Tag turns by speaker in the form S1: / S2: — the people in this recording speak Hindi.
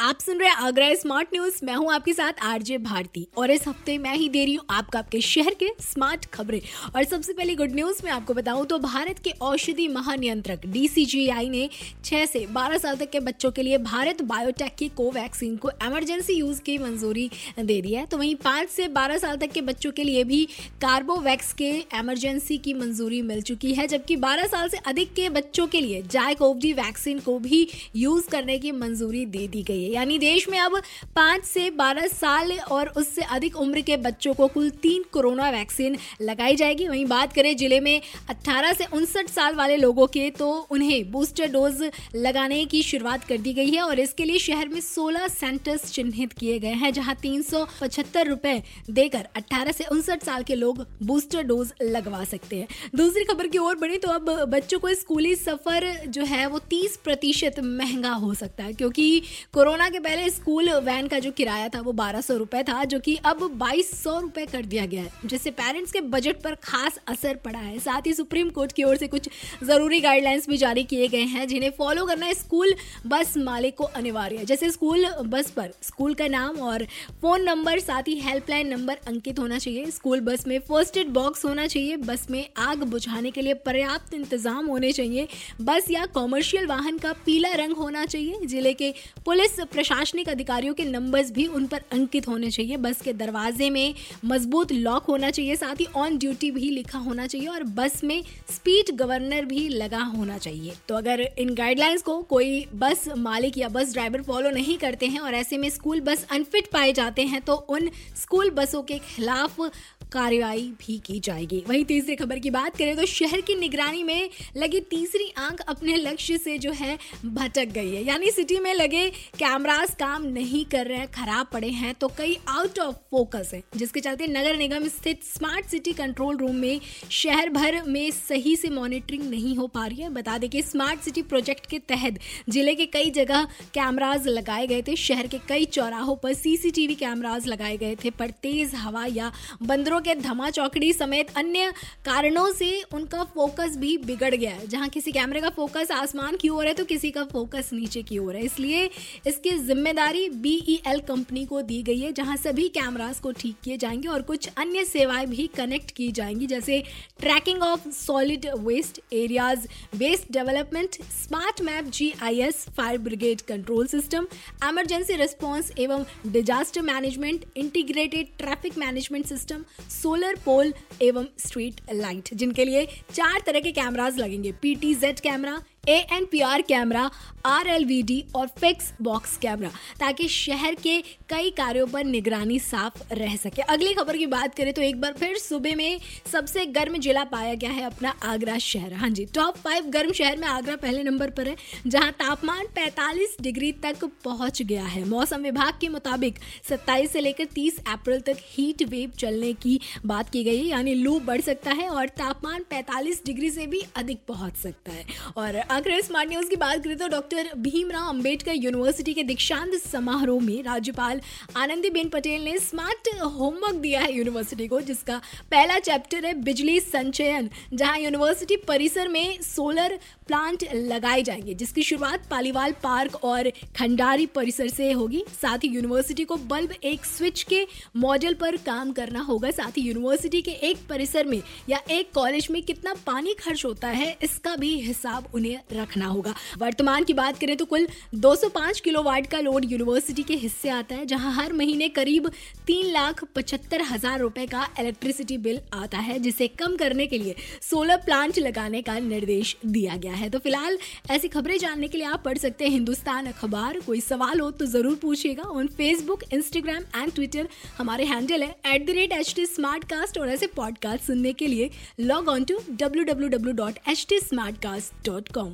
S1: आप सुन रहे हैं आगरा स्मार्ट न्यूज़ मैं हूँ आपके साथ आरजे भारती। और इस हफ़्ते मैं ही दे रही हूँ आपका आपके शहर के स्मार्ट खबरें। और सबसे पहले गुड न्यूज़ में आपको बताऊँ तो भारत के औषधि महानियंत्रक डीसीजीआई ने 6 से 12 साल तक के बच्चों के लिए भारत बायोटेक की कोवैक्सीन को इमरजेंसी यूज़ की मंजूरी दे दी है। तो वहीं पाँच से बारह साल तक के बच्चों के लिए भी कार्बोवैक्स के एमरजेंसी की मंजूरी मिल चुकी है, जबकि बारह साल से अधिक के बच्चों के लिए जायकोवडी वैक्सीन को भी यूज़ करने की मंजूरी दे दी गई है यानी देश में अब पाँच से बारह साल और उससे अधिक उम्र के बच्चों को कुल तीन कोरोना वैक्सीन लगाई जाएगी। वहीं बात करें ज़िले में 18 से उनसठ साल वाले लोगों के तो उन्हें बूस्टर डोज लगाने की शुरुआत कर दी गई है और इसके लिए शहर में 16 सेंटर्स चिन्हित किए गए हैं, जहाँ तीन रुपए देकर 18 से उनसठ साल के लोग बूस्टर डोज लगवा सकते हैं। दूसरी खबर की ओर बढ़ी तो अब बच्चों को स्कूली सफ़र जो है वो 30 प्रतिशत महँगा हो सकता है, क्योंकि कोरोना के पहले स्कूल वैन का जो किराया था वो बारह सौ रुपए था, जो कि अब बाईस सौ रुपए कर दिया गया है, जिससे पेरेंट्स के बजट पर खास असर पड़ा है। साथ ही सुप्रीम कोर्ट की ओर से कुछ ज़रूरी गाइडलाइंस भी जारी किए गए हैं, जिन्हें फॉलो करना स्कूल बस मालिक को अनिवार्य है। जैसे स्कूल बस पर, स्कूल का नाम और फ़ोन नंबर साथ ही हेल्पलाइन नंबर अंकित होना चाहिए। स्कूल बस में फ़र्स्ट एड बॉक्स होना चाहिए, बस में आग बुझाने के लिए पर्याप्त इंतज़ाम होने चाहिए। बस या कॉमर्शियल वाहन का पीला रंग होना चाहिए, ज़िले के पुलिस प्रशासनिक अधिकारियों के नंबर्स भी उन पर अंकित होने चाहिए। बस के दरवाजे में मज़बूत लॉक होना चाहिए, साथ ही ऑन ड्यूटी भी लिखा होना चाहिए और बस में स्पीड गवर्नर भी लगा होना चाहिए। तो अगर इन गाइडलाइंस को कोई बस मालिक या बस ड्राइवर फॉलो नहीं करते हैं और ऐसे में स्कूल बस अनफिट पाए जाते हैं तो उन स्कूल बसों के खिलाफ कार्रवाई भी की जाएगी। वहीं तीसरी खबर की बात करें तो शहर की निगरानी में लगी तीसरी आँख अपने लक्ष्य से जो है भटक गई है। यानी सिटी में लगे कैमरास काम नहीं कर रहे हैं, खराब पड़े हैं तो कई आउट ऑफ़ फोकस है, जिसके चलते नगर निगम स्थित स्मार्ट सिटी कंट्रोल रूम में शहर भर में सही से मॉनिटरिंग नहीं हो पा रही है। बता दें कि स्मार्ट सिटी प्रोजेक्ट के तहत ज़िले के कई जगह कैमराज लगाए गए थे। शहर के कई चौराहों पर सीसीटीवी कैमराज लगाए गए थे, पर तेज हवा या बंदरों के धमा चौकड़ी समेत अन्य कारणों से उनका फोकस भी बिगड़ गया है। जहाँ किसी कैमरे का फोकस आसमान की ओर है तो किसी का फोकस नीचे की ओर है। इसलिए इसकी ज़िम्मेदारी बीईएल कंपनी को दी गई है, जहाँ सभी कैमराज को ठीक किए जाएँगे और कुछ अन्य सेवाएँ भी कनेक्ट की जाएँगी, जैसे tracking of solid waste areas waste development smart map GIS fire brigade control system emergency response एवं disaster management integrated traffic management system solar pole एवं स्ट्रीट लाइट जिनके लिए चार तरह के कैमराज लगेंगे। PTZ camera A N P R camera R L V D और फिक्स बॉक्स कैमरा ताकि शहर के कई कार्यों पर निगरानी साफ़ रह सके। अगली खबर की बात करें तो एक बार फिर सुबह में सबसे गर्म जिला पाया गया है अपना आगरा शहर। हाँ जी टॉप फाइव गर्म शहर में आगरा पहले नंबर पर है, जहाँ तापमान 45 डिग्री तक पहुँच गया है। मौसम विभाग के मुताबिक 27 से लेकर 30 अप्रैल तक हीट वेव चलने की बात की गई है, यानी लू बढ़ सकता है और तापमान 45 डिग्री से भी अधिक पहुँच सकता है। और अगर स्मार्ट न्यूज़ की बात करें तो डॉक्टर भीमराव अंबेडकर यूनिवर्सिटी के दीक्षांत समारोह में राज्यपाल आनंदीबेन पटेल ने स्मार्ट होमवर्क दिया है यूनिवर्सिटी को, जिसका पहला चैप्टर है बिजली संचयन, जहाँ यूनिवर्सिटी परिसर में सोलर प्लांट लगाए जाएँगे, जिसकी शुरुआत पालीवाल पार्क और खंडारी परिसर से होगी। साथ ही यूनिवर्सिटी को बल्ब एक स्विच के मॉडल पर काम करना होगा। साथ ही यूनिवर्सिटी के एक परिसर में या एक कॉलेज में कितना पानी खर्च होता है, इसका भी हिसाब उन्हें रखना होगा। वर्तमान की बात करें तो कुल 205 किलोवाट का लोड यूनिवर्सिटी के हिस्से आता है, जहाँ हर महीने करीब तीन लाख पचहत्तर हज़ार रुपए का इलेक्ट्रिसिटी बिल आता है, जिसे कम करने के लिए सोलर प्लांट लगाने का निर्देश दिया गया है। तो फ़िलहाल ऐसी खबरें जानने के लिए आप पढ़ सकते हैं हिंदुस्तान अखबार। कोई सवाल हो तो ज़रूर पूछिएगा। On Facebook Instagram and Twitter हमारे हैंडल है at the rate H T smart cast और ऐसे पॉडकास्ट सुनने के लिए log on to W W W dot H T smart cast dot com